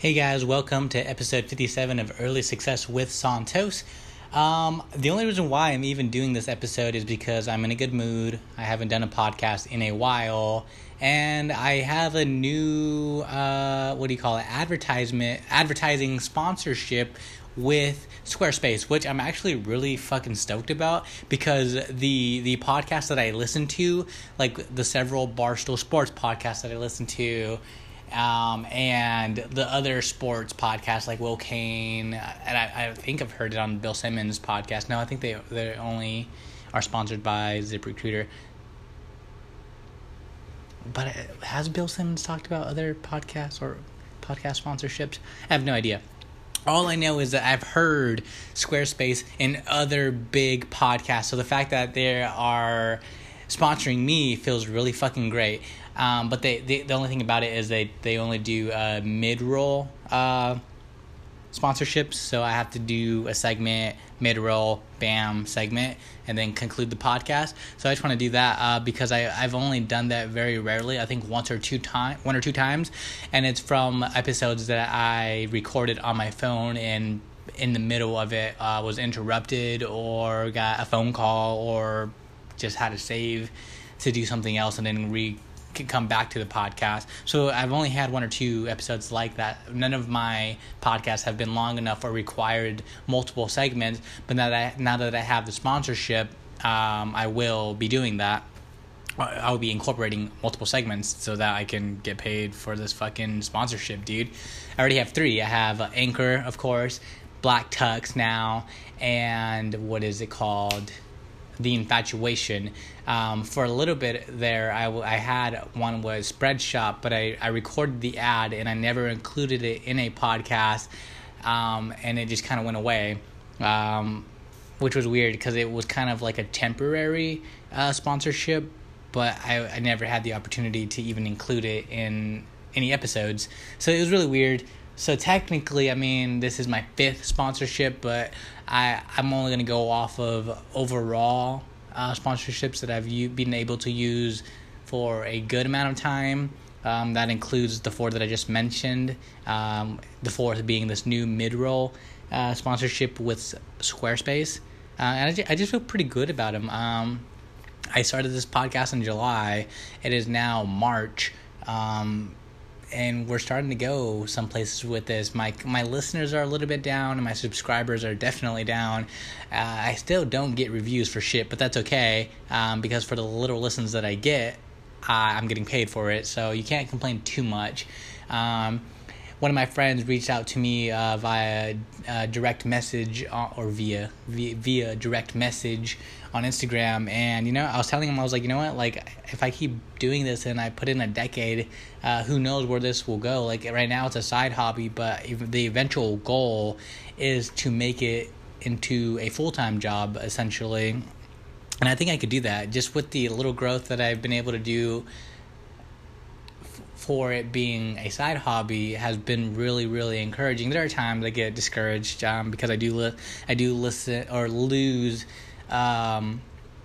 Hey guys, welcome to episode 57 of Early Success with Santos. Um, the only reason why I'm even doing this episode is because I'm in a good mood. I haven't done a podcast in a while, and I have a new uh, what do you call it? Advertisement, advertising sponsorship with Squarespace, which I'm actually really fucking stoked about because the the podcast that I listen to, like the several Barstool Sports podcasts that I listen to, um, and the other sports podcasts like Will Cain, and I, I think I've heard it on Bill Simmons' podcast. No, I think they they only are sponsored by ZipRecruiter. But uh, has Bill Simmons talked about other podcasts or podcast sponsorships? I have no idea. All I know is that I've heard Squarespace in other big podcasts. So the fact that they are sponsoring me feels really fucking great. Um, but they, they the only thing about it is they they only do uh, mid roll uh, sponsorships. So I have to do a segment, mid roll, bam segment, and then conclude the podcast. So I just want to do that uh, because I I've only done that very rarely. I think once or two time one or two times, and it's from episodes that I recorded on my phone and in the middle of it uh, was interrupted or got a phone call or just had to save to do something else and then re come back to the podcast. So I've only had one or two episodes like that. None of my podcasts have been long enough or required multiple segments. But now that I, now that I have the sponsorship, um, I will be doing that. I'll be incorporating multiple segments so that I can get paid for this fucking sponsorship, dude. I already have three. I have Anchor, of course, Black Tux now, and what is it called? The infatuation. Um, for a little bit there, I, I had one was Spreadshop, but I, I recorded the ad and I never included it in a podcast, um, and it just kind of went away, um, which was weird because it was kind of like a temporary uh, sponsorship, but I, I never had the opportunity to even include it in any episodes. So it was really weird. So technically, I mean, this is my fifth sponsorship, but I I'm only gonna go off of overall uh, sponsorships that I've u- been able to use for a good amount of time. Um, that includes the four that I just mentioned. Um, the fourth being this new mid roll uh, sponsorship with Squarespace, uh, and I, just, I just feel pretty good about them. Um, I started this podcast in July. It is now March. Um, and we're starting to go some places with this. My my listeners are a little bit down, and my subscribers are definitely down. Uh, I still don't get reviews for shit, but that's okay um, because for the little listens that I get, uh, I'm getting paid for it, so you can't complain too much. Um, one of my friends reached out to me uh, via uh, direct message uh, or via, via via direct message on Instagram, and you know I was telling him I was like, you know what, like if I keep doing this and I put in a decade, uh, who knows where this will go? Like right now it's a side hobby, but the eventual goal is to make it into a full time job essentially, and I think I could do that just with the little growth that I've been able to do for it being a side hobby has been really really encouraging. There are times I get discouraged um, because I do li- I do listen or lose um,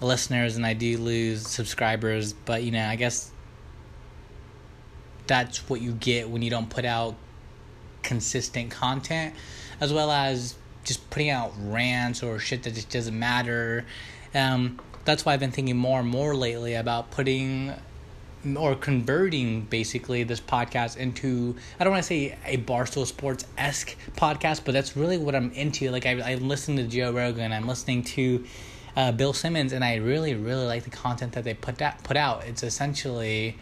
listeners and I do lose subscribers, but you know I guess that's what you get when you don't put out consistent content, as well as just putting out rants or shit that just doesn't matter. Um, that's why I've been thinking more and more lately about putting or converting basically this podcast into I don't want to say a Barstool Sports esque podcast, but that's really what I'm into. Like I I'm listening to Joe Rogan, I'm listening to uh, Bill Simmons, and I really really like the content that they put that put out. It's essentially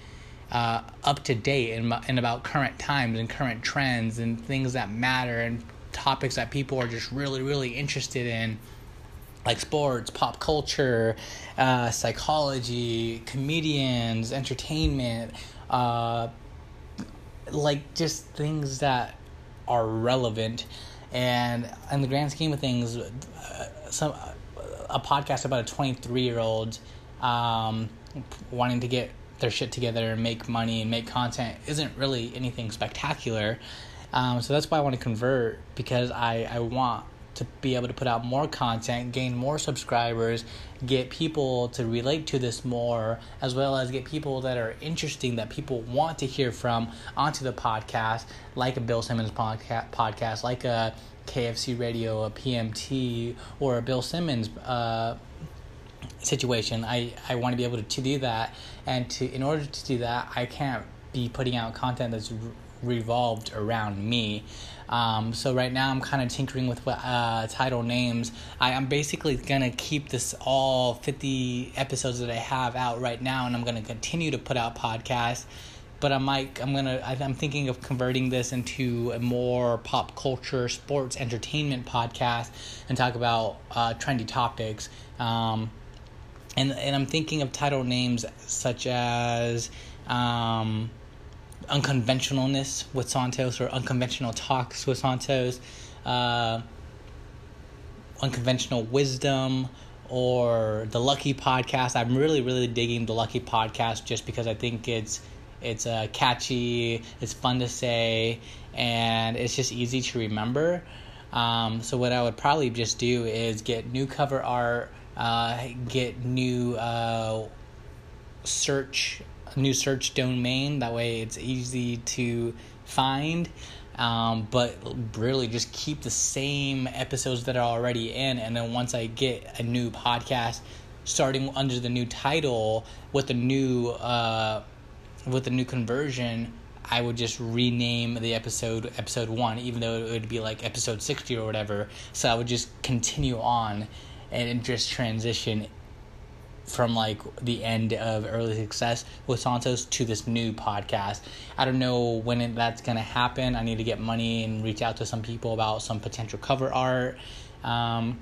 uh, up to date and and about current times and current trends and things that matter and topics that people are just really really interested in like sports, pop culture, uh, psychology, comedians, entertainment, uh, like just things that are relevant. And in the grand scheme of things, uh, some a podcast about a 23 year old um, wanting to get their shit together and make money and make content isn't really anything spectacular. Um, so that's why I want to convert because I, I want to be able to put out more content, gain more subscribers, get people to relate to this more, as well as get people that are interesting that people want to hear from onto the podcast, like a Bill Simmons podca- podcast, like a KFC Radio, a PMT, or a Bill Simmons uh, situation. I, I want to be able to, to do that, and to in order to do that, I can't be putting out content that's revolved around me. Um, so right now I'm kind of tinkering with uh, title names. I, am basically gonna keep this all 50 episodes that I have out right now, and I'm gonna continue to put out podcasts. But I might I'm gonna I'm thinking of converting this into a more pop culture, sports, entertainment podcast, and talk about uh, trendy topics. Um, and and I'm thinking of title names such as. Um, unconventionalness with Santos or unconventional talks with Santos, uh, unconventional wisdom, or the Lucky Podcast. I'm really really digging the Lucky Podcast just because I think it's it's uh, catchy, it's fun to say, and it's just easy to remember. Um, so what I would probably just do is get new cover art, uh, get new uh, search new search domain. That way it's easy to find. Um, but really just keep the same episodes that are already in. And then once I get a new podcast starting under the new title with the new, uh, with the new conversion, I would just rename the episode episode one, even though it would be like episode 60 or whatever. So I would just continue on and just transition from like the end of early success with Santos to this new podcast. I don't know when it, that's gonna happen. I need to get money and reach out to some people about some potential cover art. Um,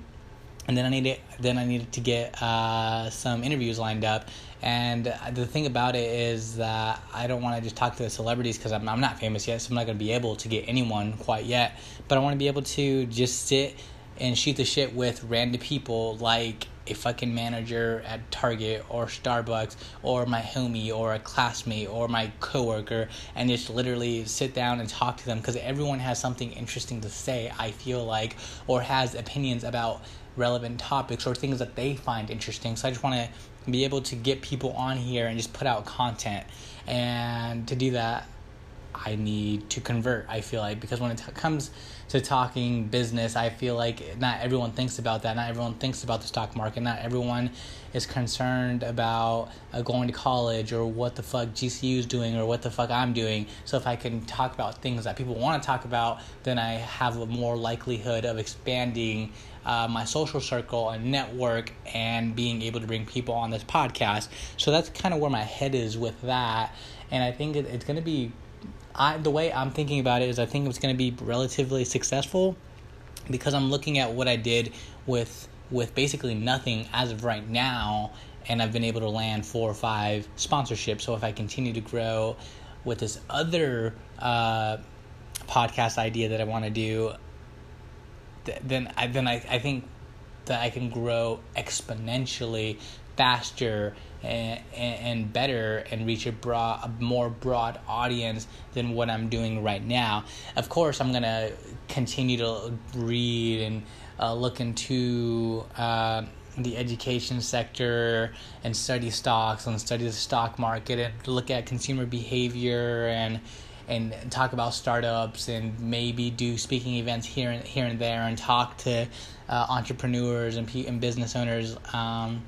and then I need to, then I needed to get uh, some interviews lined up. And the thing about it is that I don't want to just talk to the celebrities because I'm I'm not famous yet, so I'm not gonna be able to get anyone quite yet. But I want to be able to just sit and shoot the shit with random people like a fucking manager at Target or Starbucks or my homie or a classmate or my coworker and just literally sit down and talk to them because everyone has something interesting to say, I feel like, or has opinions about relevant topics or things that they find interesting. So I just want to be able to get people on here and just put out content. And to do that, I need to convert, I feel like, because when it t- comes to talking business, I feel like not everyone thinks about that. Not everyone thinks about the stock market. Not everyone is concerned about uh, going to college or what the fuck GCU is doing or what the fuck I'm doing. So if I can talk about things that people want to talk about, then I have a more likelihood of expanding uh, my social circle and network and being able to bring people on this podcast. So that's kind of where my head is with that. And I think it, it's going to be I the way I'm thinking about it is I think it's going to be relatively successful because I'm looking at what I did with with basically nothing as of right now and I've been able to land four or five sponsorships. So if I continue to grow with this other uh, podcast idea that I want to do, th- then I then I, I think that I can grow exponentially faster and, and better and reach a broad, a more broad audience than what I'm doing right now. Of course, I'm gonna continue to read and uh, look into uh, the education sector and study stocks and study the stock market and look at consumer behavior and and talk about startups and maybe do speaking events here and here and there and talk to uh, entrepreneurs and, and business owners. Um,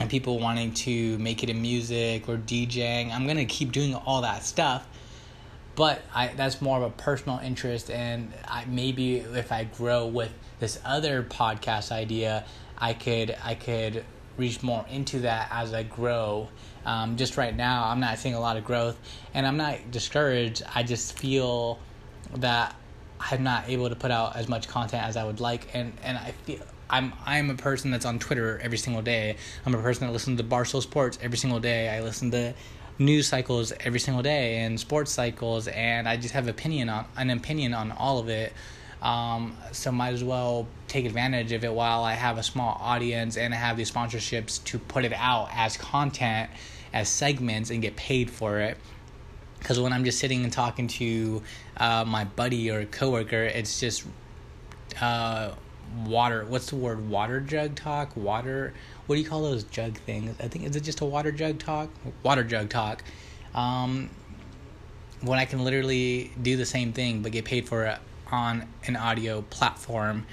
and people wanting to make it in music or DJing. I'm gonna keep doing all that stuff, but I that's more of a personal interest, and I maybe if I grow with this other podcast idea, I could I could reach more into that as I grow. Um, just right now, I'm not seeing a lot of growth, and I'm not discouraged. I just feel that I'm not able to put out as much content as I would like, and and I feel I'm I'm a person that's on Twitter every single day. I'm a person that listens to Barstool Sports every single day. I listen to news cycles every single day and sports cycles, and I just have opinion on an opinion on all of it. Um, so might as well take advantage of it while I have a small audience and I have these sponsorships to put it out as content, as segments, and get paid for it. Because when I'm just sitting and talking to uh, my buddy or coworker, it's just uh, water. What's the word? Water jug talk. Water. What do you call those jug things? I think is it just a water jug talk? Water jug talk. Um, when I can literally do the same thing but get paid for it on an audio platform.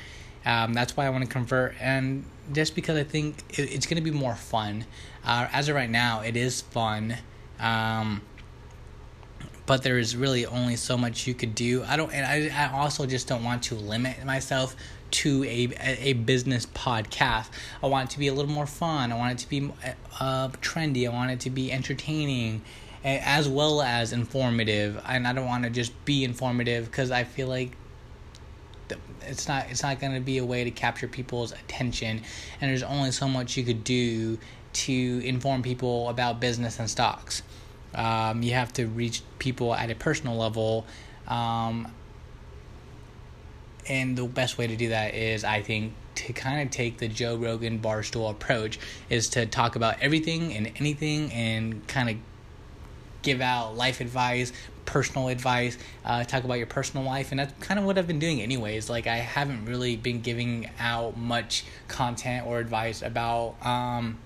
Um, that's why I want to convert, and just because I think it, it's going to be more fun. Uh, as of right now, it is fun. Um, but there is really only so much you could do. I don't, and I, I also just don't want to limit myself to a a business podcast. I want it to be a little more fun. I want it to be uh, trendy. I want it to be entertaining, as well as informative. And I don't want to just be informative because I feel like it's not it's not going to be a way to capture people's attention. And there's only so much you could do to inform people about business and stocks. Um, you have to reach people at a personal level. Um, and the best way to do that is, I think, to kind of take the Joe Rogan barstool approach is to talk about everything and anything and kind of give out life advice, personal advice, uh, talk about your personal life, and that's kind of what I've been doing, anyways. Like, I haven't really been giving out much content or advice about um,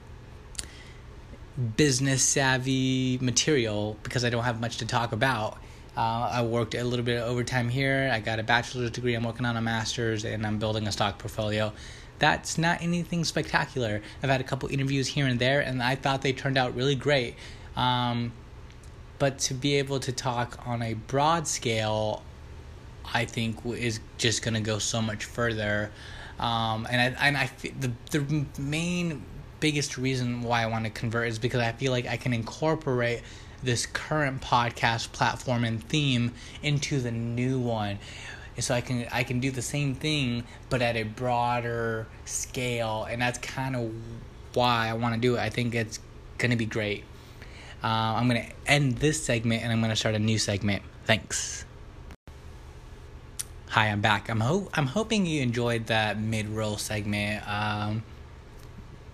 business savvy material because I don't have much to talk about. Uh, I worked a little bit of overtime here. I got a bachelor's degree. I'm working on a master's, and I'm building a stock portfolio. That's not anything spectacular. I've had a couple interviews here and there, and I thought they turned out really great. Um, but to be able to talk on a broad scale, I think is just going to go so much further. Um, and I and I the the main biggest reason why I want to convert is because I feel like I can incorporate this current podcast platform and theme into the new one. So I can I can do the same thing but at a broader scale and that's kind of why I want to do it. I think it's to be great. Uh, I'm to end this segment and I'm to start a new segment. Thanks. Hi, I'm back. I'm ho- I'm hoping you enjoyed that mid-roll segment. Um,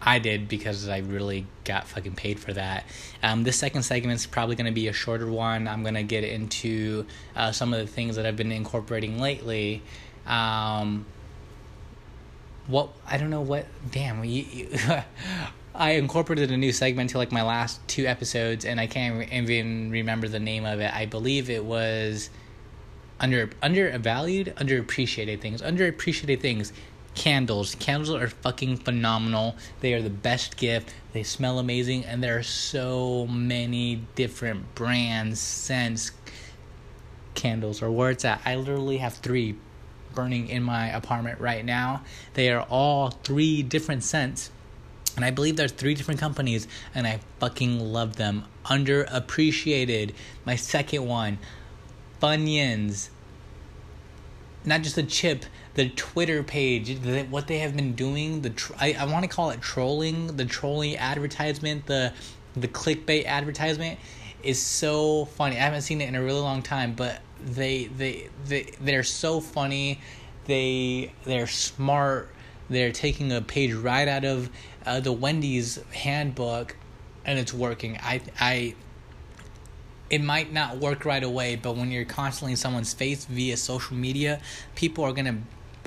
I did because I really got fucking paid for that. Um, this second segment is probably going to be a shorter one. I'm going to get into uh, some of the things that I've been incorporating lately. Um, what I don't know what. Damn, you, you I incorporated a new segment to like my last two episodes, and I can't even remember the name of it. I believe it was under undervalued, underappreciated things, underappreciated things candles. Candles are fucking phenomenal. They are the best gift. They smell amazing, and there are so many different brands, scents, candles, or where it's at. I literally have three burning in my apartment right now. They are all three different scents. And I believe there's three different companies, and I fucking love them. Underappreciated. My second one, Funyuns. Not just a chip, the Twitter page, the, what they have been doing, the tr- I, I want to call it trolling, the trolling advertisement, the the clickbait advertisement is so funny. I haven't seen it in a really long time, but they they they they're so funny. They they're smart. They're taking a page right out of uh, the Wendy's handbook, and it's working. I I it might not work right away, but when you're constantly in someone's face via social media, people are gonna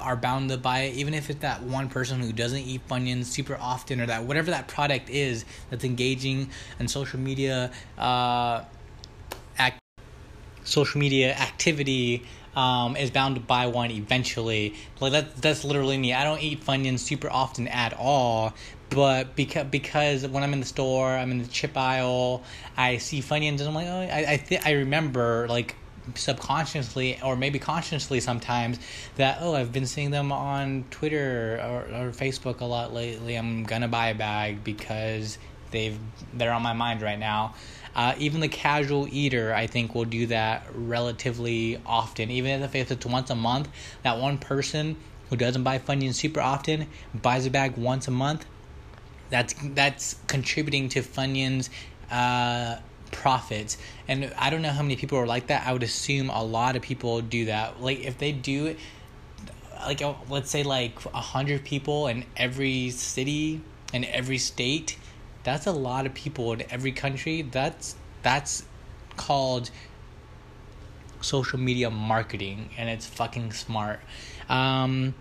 are bound to buy it, even if it's that one person who doesn't eat Funyuns super often or that whatever that product is that's engaging in social media, uh, act, social media activity um, is bound to buy one eventually. Like that, that's literally me. I don't eat Funyuns super often at all, but because because when I'm in the store, I'm in the chip aisle, I see Funyuns and I'm like, oh, I I, th- I remember like subconsciously or maybe consciously sometimes that oh I've been seeing them on Twitter or, or Facebook a lot lately. I'm gonna buy a bag because they've they're on my mind right now. Uh, even the casual eater, I think, will do that relatively often. Even if it's once a month, that one person who doesn't buy Funyuns super often buys a bag once a month. That's that's contributing to Funyuns. Uh, profits. And i don't know how many people are like that. I would assume a lot of people do that. Like if they do like uh, let's say like a hundred people in every city in every state that's a lot of people in every country. That's that's called social media marketing and it's fucking smart. Um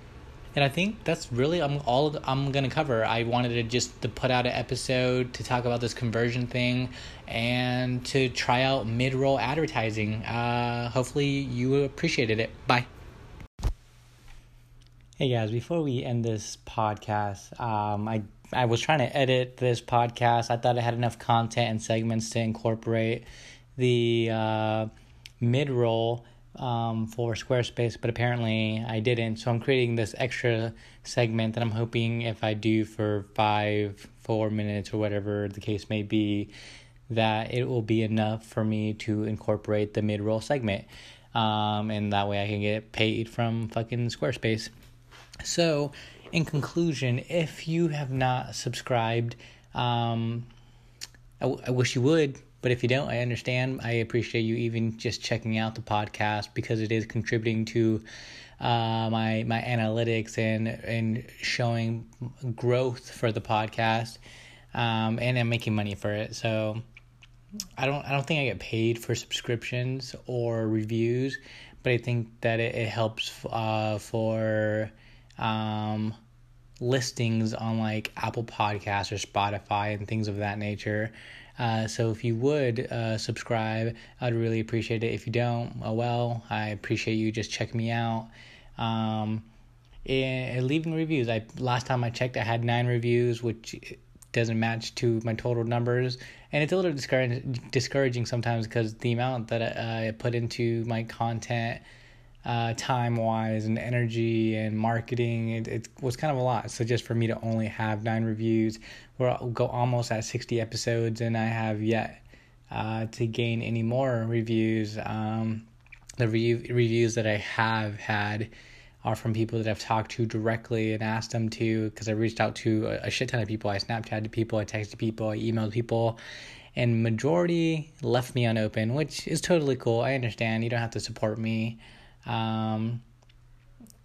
and I think that's really I'm all I'm gonna cover. I wanted to just to put out an episode to talk about this conversion thing, and to try out mid roll advertising. Uh, hopefully you appreciated it. Bye. Hey guys, before we end this podcast, um, I I was trying to edit this podcast. I thought I had enough content and segments to incorporate the uh, mid roll um, for Squarespace, but apparently I didn't. So I'm creating this extra segment that I'm hoping if I do for five, four minutes or whatever the case may be, that it will be enough for me to incorporate the mid roll segment. Um, and that way I can get paid from fucking Squarespace. So, in conclusion, if you have not subscribed, um, I, w- I wish you would but if you don't, I understand. I appreciate you even just checking out the podcast because it is contributing to uh, my my analytics and and showing growth for the podcast, um, and I'm making money for it. So I don't I don't think I get paid for subscriptions or reviews, but I think that it, it helps uh, for um, listings on like Apple Podcasts or Spotify and things of that nature. Uh, so if you would uh, subscribe, I'd really appreciate it. If you don't, oh well, I appreciate you just checking me out. Um, and leaving reviews. I last time I checked, I had nine reviews, which doesn't match to my total numbers, and it's a little discouraging, sometimes because the amount that I, I put into my content uh, time wise and energy and marketing. It, it was kind of a lot. So just for me to only have nine reviews, we'll go almost at 60 episodes, and I have yet uh, to gain any more reviews. Um, the re- reviews that I have had are from people that I've talked to directly and asked them to because I reached out to a, a shit ton of people. I Snapchatted people, I texted people, I emailed people, and majority left me unopened, which is totally cool. I understand you don't have to support me um,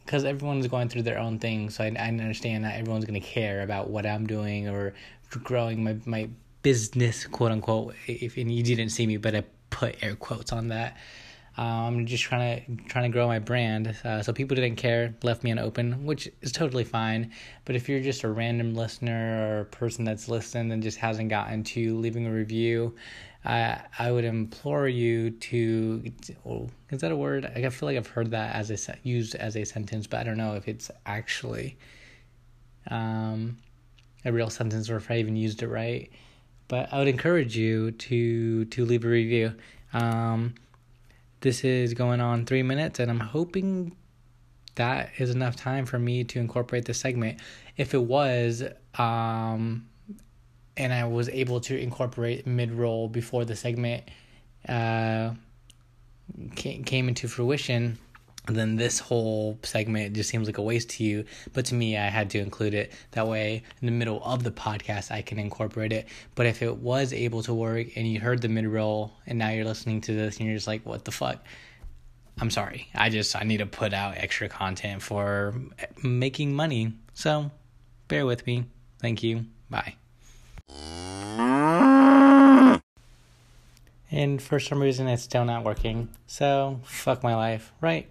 because everyone's going through their own thing. So I, I understand that everyone's going to care about what I'm doing or growing my, my business, quote unquote. If and you didn't see me, but I put air quotes on that. Um, I'm just trying to trying to grow my brand. Uh, so people didn't care, left me an open, which is totally fine. But if you're just a random listener or person that's listened and just hasn't gotten to leaving a review, I I would implore you to. Oh, is that a word? I feel like I've heard that as a used as a sentence, but I don't know if it's actually um, a real sentence or if I even used it right. But I would encourage you to to leave a review. Um, this is going on three minutes, and I'm hoping that is enough time for me to incorporate this segment. If it was, um, and I was able to incorporate mid roll before the segment uh, came into fruition, then this whole segment just seems like a waste to you. But to me, I had to include it. That way, in the middle of the podcast, I can incorporate it. But if it was able to work and you heard the mid roll and now you're listening to this and you're just like, what the fuck? I'm sorry. I just, I need to put out extra content for making money. So bear with me. Thank you. Bye. And for some reason, it's still not working. So, fuck my life, right?